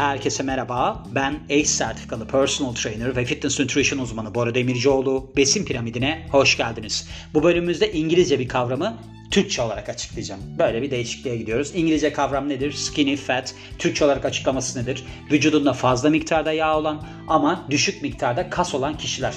Herkese merhaba. Ben ACE sertifikalı personal trainer ve fitness nutrition uzmanı Bora Demircioğlu. Besin piramidine hoş geldiniz. Bu bölümümüzde İngilizce bir kavramı Türkçe olarak açıklayacağım. Böyle bir değişikliğe gidiyoruz. İngilizce kavram nedir? Skinny fat. Türkçe olarak açıklaması nedir? Vücudunda fazla miktarda yağ olan ama düşük miktarda kas olan kişiler.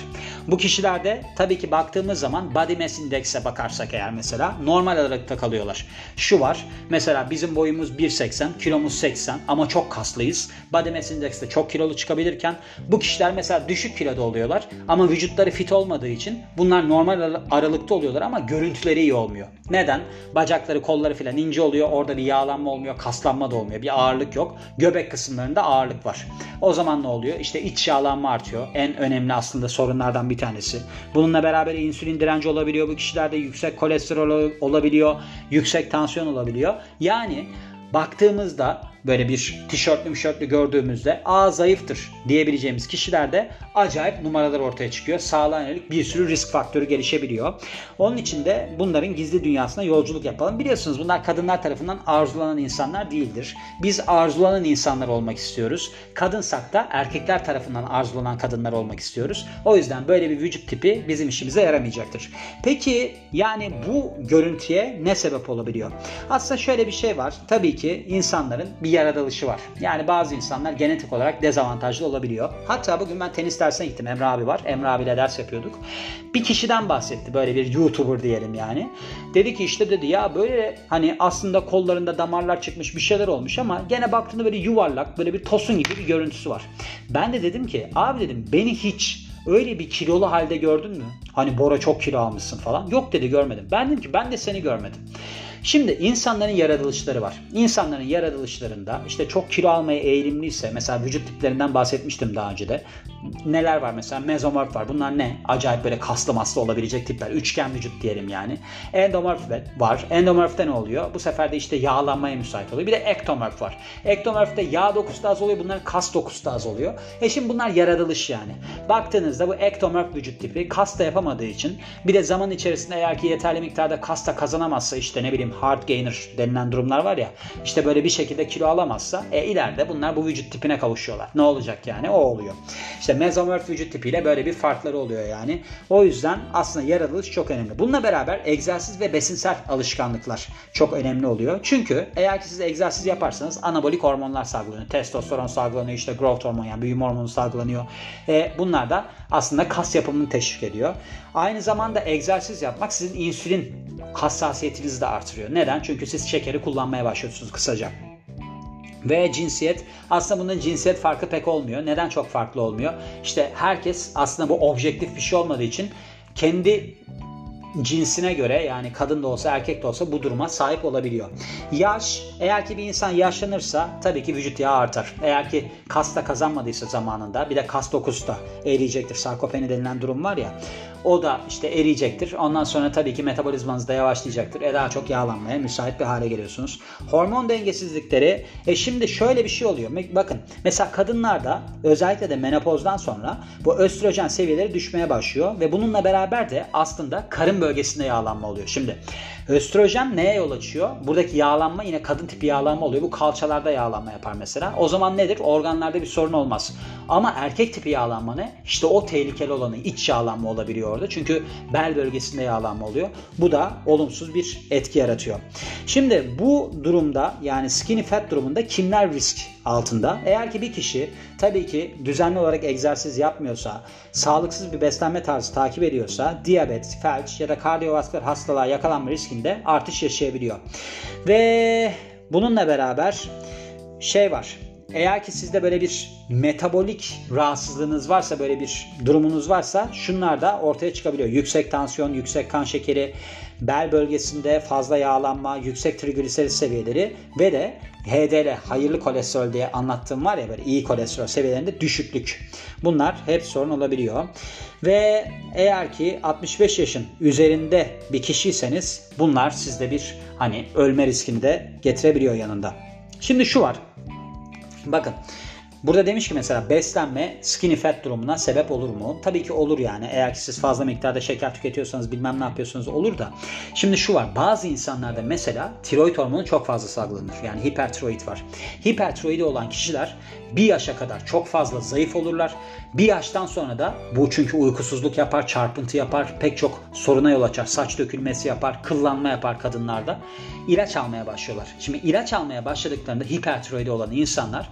Bu kişilerde tabii ki baktığımız zaman body mass index'e bakarsak eğer mesela normal olarak da kalıyorlar. Şu var. Mesela bizim boyumuz 1.80, kilomuz 80 ama çok kaslıyız. Body mass index'te çok kilolu çıkabilirken bu kişiler mesela düşük kiloda oluyorlar ama vücutları fit olmadığı için bunlar normal aralıkta oluyorlar ama görüntüleri iyi olmuyor. Ne neden? Bacakları, kolları filan ince oluyor. Orada bir yağlanma olmuyor, kaslanma da olmuyor. Bir ağırlık yok. Göbek kısımlarında ağırlık var. O zaman ne oluyor? İşte iç yağlanma artıyor. En önemli aslında sorunlardan bir tanesi. Bununla beraber insülin direnci olabiliyor. Bu kişilerde yüksek kolesterol olabiliyor. Yüksek tansiyon olabiliyor. Yani baktığımızda böyle bir tişörtlü mişörtlü gördüğümüzde a zayıftır diyebileceğimiz kişilerde acayip numaralar ortaya çıkıyor. Sağlığa yönelik bir sürü risk faktörü gelişebiliyor. Onun için de bunların gizli dünyasına yolculuk yapalım. Biliyorsunuz bunlar kadınlar tarafından arzulanan insanlar değildir. Biz arzulanan insanlar olmak istiyoruz. Kadınsak da erkekler tarafından arzulanan kadınlar olmak istiyoruz. O yüzden böyle bir vücut tipi bizim işimize yaramayacaktır. Peki yani bu görüntüye ne sebep olabiliyor? Aslında şöyle bir şey var. Tabii ki insanların bir yaratılışı var. Yani bazı insanlar genetik olarak dezavantajlı olabiliyor. Hatta bugün ben tenis dersine gittim. Emre abi var. Emre abiyle ders yapıyorduk. Bir kişiden bahsetti. Böyle bir YouTuber diyelim yani. Dedi ki işte dedi ya böyle hani aslında kollarında damarlar çıkmış bir şeyler olmuş ama gene baktığında böyle yuvarlak böyle bir tosun gibi bir görüntüsü var. Ben de dedim ki abi dedim beni hiç öyle bir kilolu halde gördün mü? Hani Bora çok kilo almışsın falan. Yok dedi görmedim. Ben dedim ki ben de seni görmedim. Şimdi insanların yaratılışları var. İnsanların yaratılışlarında işte çok kilo almaya eğilimliyse mesela vücut tiplerinden bahsetmiştim daha önce de. Neler var mesela mezomorf var. Bunlar ne? Acayip böyle kaslı maslı olabilecek tipler. Üçgen vücut diyelim yani. Endomorf var. Endomorf'te ne oluyor? Bu sefer de işte yağlanmaya müsait oluyor. Bir de ektomorf var. Ektomorf'te yağ dokusu da az oluyor. Bunların kas dokusu da az oluyor. E şimdi bunlar yaratılış yani. Baktığınızda bu ektomorf vücut tipi kas da yapamadığı için bir de zaman içerisinde eğer ki yeterli miktarda kas da kazanamazsa işte ne bileyim hard gainer denilen durumlar var ya işte böyle bir şekilde kilo alamazsa e, ileride bunlar bu vücut tipine kavuşuyorlar. Ne olacak yani? O oluyor. İşte mezomorf vücut tipiyle böyle bir farkları oluyor yani. O yüzden aslında yaratılış çok önemli. Bununla beraber egzersiz ve besinsel alışkanlıklar çok önemli oluyor. Çünkü eğer ki siz egzersiz yaparsanız anabolik hormonlar salgılanıyor. Testosteron salgılanıyor, işte growth hormonu yani büyüme hormonu salgılanıyor. E, bunlar da aslında kas yapımını teşvik ediyor. Aynı zamanda egzersiz yapmak sizin insülin hassasiyetinizi de artırıyor. Neden? Çünkü siz şekeri kullanmaya başlıyorsunuz kısaca. Ve cinsiyet aslında bunun cinsiyet farkı pek olmuyor. Neden çok farklı olmuyor? İşte herkes aslında bu objektif bir şey olmadığı için kendi cinsine göre yani kadın da olsa erkek de olsa bu duruma sahip olabiliyor. Yaş eğer ki bir insan yaşlanırsa tabii ki vücut yağı artar. Eğer ki kas da kazanmadıysa zamanında bir de kas dokusu da eriyecektir. Sarkopeni denilen durum var ya o da işte eriyecektir. Ondan sonra tabii ki metabolizmanız da yavaşlayacaktır. E daha çok yağlanmaya müsait bir hale geliyorsunuz. Hormon dengesizlikleri e şimdi şöyle bir şey oluyor. Bakın mesela kadınlarda özellikle de menopozdan sonra bu östrojen seviyeleri düşmeye başlıyor ve bununla beraber de aslında karın bölgesinde yağlanma oluyor. Şimdi östrojen neye yol açıyor? Buradaki yağlanma yine kadın tipi yağlanma oluyor. Bu kalçalarda yağlanma yapar mesela. O zaman nedir? Organlarda bir sorun olmaz. Ama erkek tipi yağlanma ne? İşte o tehlikeli olanı iç yağlanma olabiliyor orada. Çünkü bel bölgesinde yağlanma oluyor. Bu da olumsuz bir etki yaratıyor. Şimdi bu durumda yani skinny fat durumunda kimler risk altında? Eğer ki bir kişi tabii ki düzenli olarak egzersiz yapmıyorsa, sağlıksız bir beslenme tarzı takip ediyorsa diyabet, felç ya da kardiyovasküler hastalığa yakalanma riskinde artış yaşayabiliyor. Ve bununla beraber şey var. Eğer ki sizde böyle bir metabolik rahatsızlığınız varsa, böyle bir durumunuz varsa şunlar da ortaya çıkabiliyor. Yüksek tansiyon, yüksek kan şekeri, bel bölgesinde fazla yağlanma, yüksek trigliserit seviyeleri ve de HDL, hayırlı kolesterol diye anlattığım var ya böyle iyi kolesterol seviyelerinde düşüklük. Bunlar hep sorun olabiliyor. Ve eğer ki 65 yaşın üzerinde bir kişiyseniz bunlar sizde bir hani ölme riskini de getirebiliyor yanında. Şimdi şu var. Bakın Burada demiş ki mesela beslenme skinny fat durumuna sebep olur mu? Tabii ki olur yani. Eğer ki siz fazla miktarda şeker tüketiyorsanız bilmem ne yapıyorsanız olur da. Şimdi şu var. Bazı insanlarda mesela tiroid hormonu çok fazla salgılanır. Yani hipertiroid var. Hipertiroidi olan kişiler bir yaşa kadar çok fazla zayıf olurlar. Bir yaştan sonra da bu çünkü uykusuzluk yapar, çarpıntı yapar, pek çok soruna yol açar. Saç dökülmesi yapar, kıllanma yapar kadınlarda. İlaç almaya başlıyorlar. Şimdi ilaç almaya başladıklarında hipertiroidi olan insanlar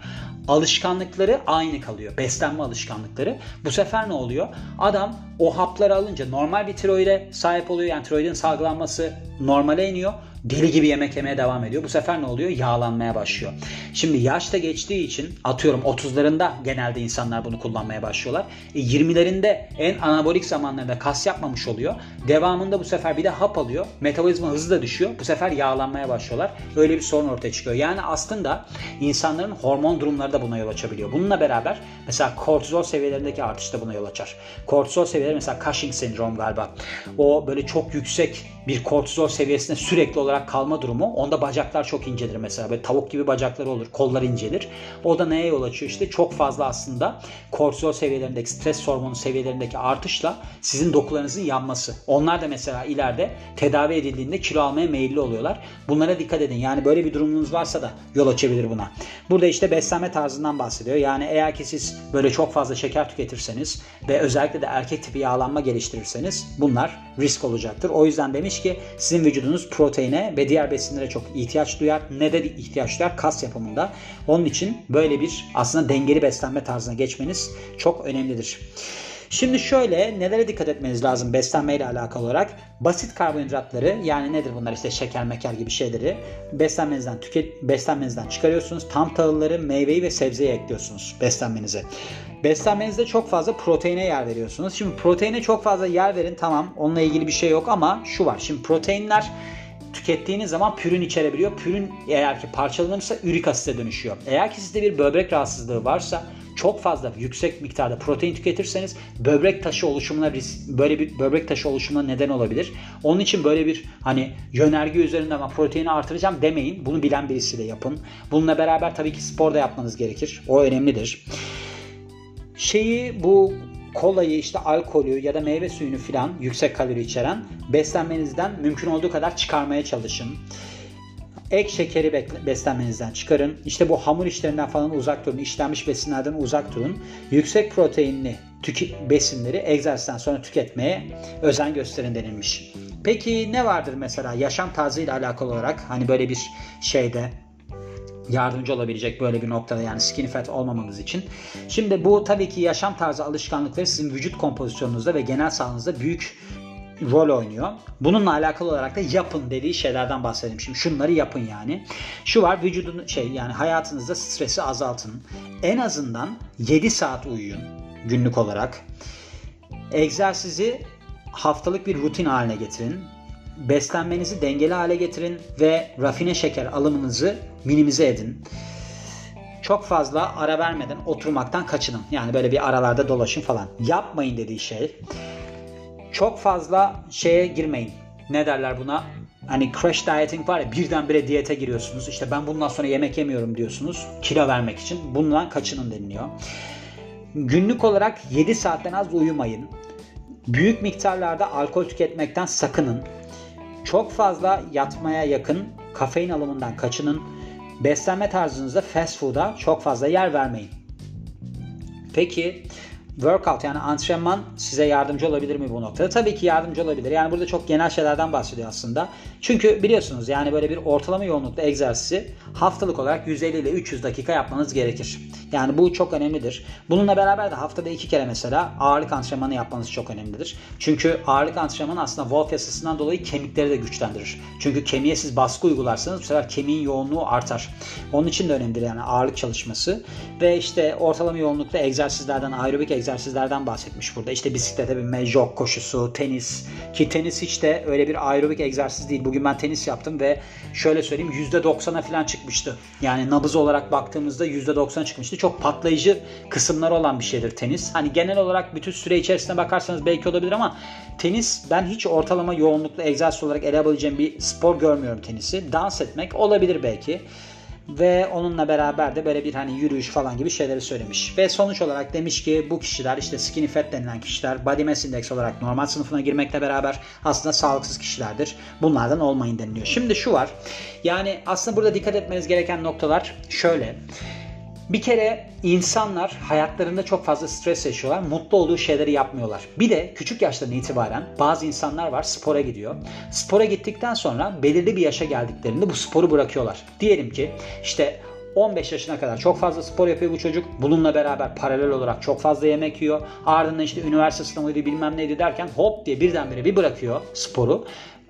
alışkanlıkları aynı kalıyor. Beslenme alışkanlıkları. Bu sefer ne oluyor? Adam o hapları alınca normal bir tiroide sahip oluyor. Yani tiroidin salgılanması normale iniyor deli gibi yemek yemeye devam ediyor. Bu sefer ne oluyor? Yağlanmaya başlıyor. Şimdi yaş da geçtiği için atıyorum 30'larında genelde insanlar bunu kullanmaya başlıyorlar. E 20'lerinde en anabolik zamanlarında kas yapmamış oluyor. Devamında bu sefer bir de hap alıyor. Metabolizma hızı da düşüyor. Bu sefer yağlanmaya başlıyorlar. Öyle bir sorun ortaya çıkıyor. Yani aslında insanların hormon durumları da buna yol açabiliyor. Bununla beraber mesela kortizol seviyelerindeki artış da buna yol açar. Kortizol seviyeleri mesela Cushing sendrom galiba. O böyle çok yüksek bir kortizol seviyesinde sürekli olarak kalma durumu. Onda bacaklar çok incelir mesela. Böyle tavuk gibi bacakları olur. Kollar incelir. O da neye yol açıyor? İşte çok fazla aslında kortizol seviyelerindeki, stres hormonu seviyelerindeki artışla sizin dokularınızın yanması. Onlar da mesela ileride tedavi edildiğinde kilo almaya meyilli oluyorlar. Bunlara dikkat edin. Yani böyle bir durumunuz varsa da yol açabilir buna. Burada işte beslenme tarzından bahsediyor. Yani eğer ki siz böyle çok fazla şeker tüketirseniz ve özellikle de erkek tipi yağlanma geliştirirseniz bunlar risk olacaktır. O yüzden demiş ki sizin vücudunuz proteine ve diğer besinlere çok ihtiyaç duyar. Ne de ihtiyaç duyar? Kas yapımında. Onun için böyle bir aslında dengeli beslenme tarzına geçmeniz çok önemlidir. Şimdi şöyle nelere dikkat etmeniz lazım beslenme ile alakalı olarak? Basit karbonhidratları yani nedir bunlar işte şeker meker gibi şeyleri beslenmenizden tüket beslenmenizden çıkarıyorsunuz. Tam tahılları, meyveyi ve sebzeyi ekliyorsunuz beslenmenize. Beslenmenizde çok fazla proteine yer veriyorsunuz. Şimdi proteine çok fazla yer verin tamam onunla ilgili bir şey yok ama şu var. Şimdi proteinler tükettiğiniz zaman pürün içerebiliyor. Pürün eğer ki parçalanırsa ürik asite dönüşüyor. Eğer ki sizde bir böbrek rahatsızlığı varsa çok fazla yüksek miktarda protein tüketirseniz böbrek taşı oluşumuna böyle bir böbrek taşı oluşumuna neden olabilir. Onun için böyle bir hani yönerge üzerinde ama proteini artıracağım demeyin. Bunu bilen birisiyle yapın. Bununla beraber tabii ki spor da yapmanız gerekir. O önemlidir. Şeyi bu kolayı işte alkolü ya da meyve suyunu filan yüksek kalori içeren beslenmenizden mümkün olduğu kadar çıkarmaya çalışın. Ek şekeri beslenmenizden çıkarın. İşte bu hamur işlerinden falan uzak durun. İşlenmiş besinlerden uzak durun. Yüksek proteinli besinleri egzersizden sonra tüketmeye özen gösterin denilmiş. Peki ne vardır mesela yaşam tarzıyla alakalı olarak hani böyle bir şeyde yardımcı olabilecek böyle bir noktada yani skinny fat olmamanız için. Şimdi bu tabii ki yaşam tarzı alışkanlıkları sizin vücut kompozisyonunuzda ve genel sağlığınızda büyük rol oynuyor. Bununla alakalı olarak da yapın dediği şeylerden bahsedelim. Şimdi şunları yapın yani. Şu var vücudun şey yani hayatınızda stresi azaltın. En azından 7 saat uyuyun günlük olarak. Egzersizi haftalık bir rutin haline getirin. Beslenmenizi dengeli hale getirin ve rafine şeker alımınızı minimize edin. Çok fazla ara vermeden oturmaktan kaçının. Yani böyle bir aralarda dolaşın falan. Yapmayın dediği şey çok fazla şeye girmeyin. Ne derler buna? Hani crash dieting var ya birdenbire diyete giriyorsunuz. İşte ben bundan sonra yemek yemiyorum diyorsunuz. Kilo vermek için. Bundan kaçının deniliyor. Günlük olarak 7 saatten az uyumayın. Büyük miktarlarda alkol tüketmekten sakının. Çok fazla yatmaya yakın kafein alımından kaçının. Beslenme tarzınızda fast food'a çok fazla yer vermeyin. Peki workout yani antrenman size yardımcı olabilir mi bu noktada? Tabii ki yardımcı olabilir. Yani burada çok genel şeylerden bahsediyor aslında. Çünkü biliyorsunuz yani böyle bir ortalama yoğunlukta egzersizi haftalık olarak 150 ile 300 dakika yapmanız gerekir. Yani bu çok önemlidir. Bununla beraber de haftada iki kere mesela ağırlık antrenmanı yapmanız çok önemlidir. Çünkü ağırlık antrenmanı aslında Wolf yasasından dolayı kemikleri de güçlendirir. Çünkü kemiğe siz baskı uygularsanız bu sefer kemiğin yoğunluğu artar. Onun için de önemlidir yani ağırlık çalışması. Ve işte ortalama yoğunlukta egzersizlerden, aerobik egzersizlerden bahsetmiş burada. İşte bisiklete binme, jog koşusu, tenis. Ki tenis hiç de öyle bir aerobik egzersiz değil. Bugün ben tenis yaptım ve şöyle söyleyeyim %90'a falan çıkmıştı. Yani nabız olarak baktığımızda %90'a çıkmıştı çok patlayıcı kısımları olan bir şeydir tenis. Hani genel olarak bütün süre içerisinde bakarsanız belki olabilir ama tenis ben hiç ortalama yoğunluklu egzersiz olarak ele alabileceğim bir spor görmüyorum tenisi. Dans etmek olabilir belki. Ve onunla beraber de böyle bir hani yürüyüş falan gibi şeyleri söylemiş. Ve sonuç olarak demiş ki bu kişiler işte skinny fat denilen kişiler body mass index olarak normal sınıfına girmekle beraber aslında sağlıksız kişilerdir. Bunlardan olmayın deniliyor. Şimdi şu var. Yani aslında burada dikkat etmeniz gereken noktalar şöyle. Bir kere insanlar hayatlarında çok fazla stres yaşıyorlar. Mutlu olduğu şeyleri yapmıyorlar. Bir de küçük yaştan itibaren bazı insanlar var spora gidiyor. Spora gittikten sonra belirli bir yaşa geldiklerinde bu sporu bırakıyorlar. Diyelim ki işte 15 yaşına kadar çok fazla spor yapıyor bu çocuk. Bununla beraber paralel olarak çok fazla yemek yiyor. Ardından işte üniversite sınavıydı bilmem neydi derken hop diye birdenbire bir bırakıyor sporu.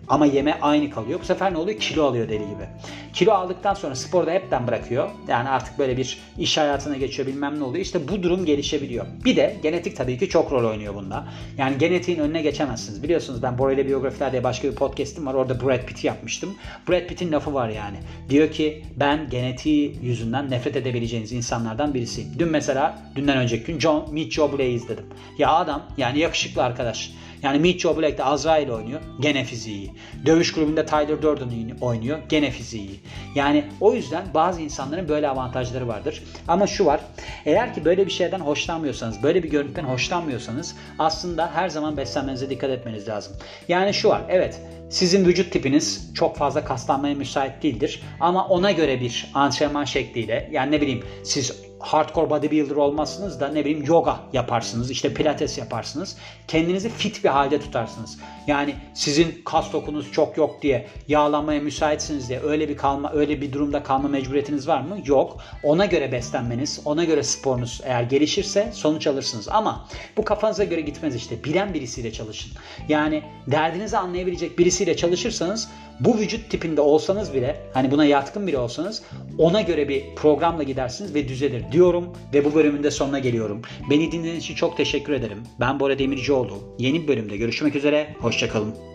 Ama yeme aynı kalıyor. Bu sefer ne oluyor? Kilo alıyor deli gibi. Kilo aldıktan sonra sporu da hepten bırakıyor. Yani artık böyle bir iş hayatına geçiyor bilmem ne oluyor. İşte bu durum gelişebiliyor. Bir de genetik tabii ki çok rol oynuyor bunda. Yani genetiğin önüne geçemezsiniz. Biliyorsunuz ben Borele Biyografiler diye başka bir podcast'im var. Orada Brad Pitt'i yapmıştım. Brad Pitt'in lafı var yani. Diyor ki ben genetiği yüzünden nefret edebileceğiniz insanlardan birisiyim. Dün mesela dünden önceki gün John, Meet Joe izledim. Ya adam yani yakışıklı arkadaş. Yani Meet Joe Black de Azrail oynuyor. Gene fiziği. Dövüş grubunda Tyler Durden oynuyor. Gene fiziği. Yani o yüzden bazı insanların böyle avantajları vardır. Ama şu var. Eğer ki böyle bir şeyden hoşlanmıyorsanız, böyle bir görüntüden hoşlanmıyorsanız aslında her zaman beslenmenize dikkat etmeniz lazım. Yani şu var. Evet sizin vücut tipiniz çok fazla kaslanmaya müsait değildir. Ama ona göre bir antrenman şekliyle yani ne bileyim siz hardcore bodybuilder olmazsınız da ne bileyim yoga yaparsınız, işte pilates yaparsınız. Kendinizi fit bir halde tutarsınız. Yani sizin kas dokunuz çok yok diye yağlanmaya müsaitsiniz diye öyle bir kalma öyle bir durumda kalma mecburiyetiniz var mı? Yok. Ona göre beslenmeniz, ona göre sporunuz eğer gelişirse sonuç alırsınız. Ama bu kafanıza göre gitmez işte. Bilen birisiyle çalışın. Yani derdinizi anlayabilecek birisiyle çalışırsanız bu vücut tipinde olsanız bile hani buna yatkın biri olsanız ona göre bir programla gidersiniz ve düzelir diyorum ve bu bölümün de sonuna geliyorum. Beni dinlediğiniz için çok teşekkür ederim. Ben Bora Demircioğlu. Yeni bir bölümde görüşmek üzere. Hoşçakalın.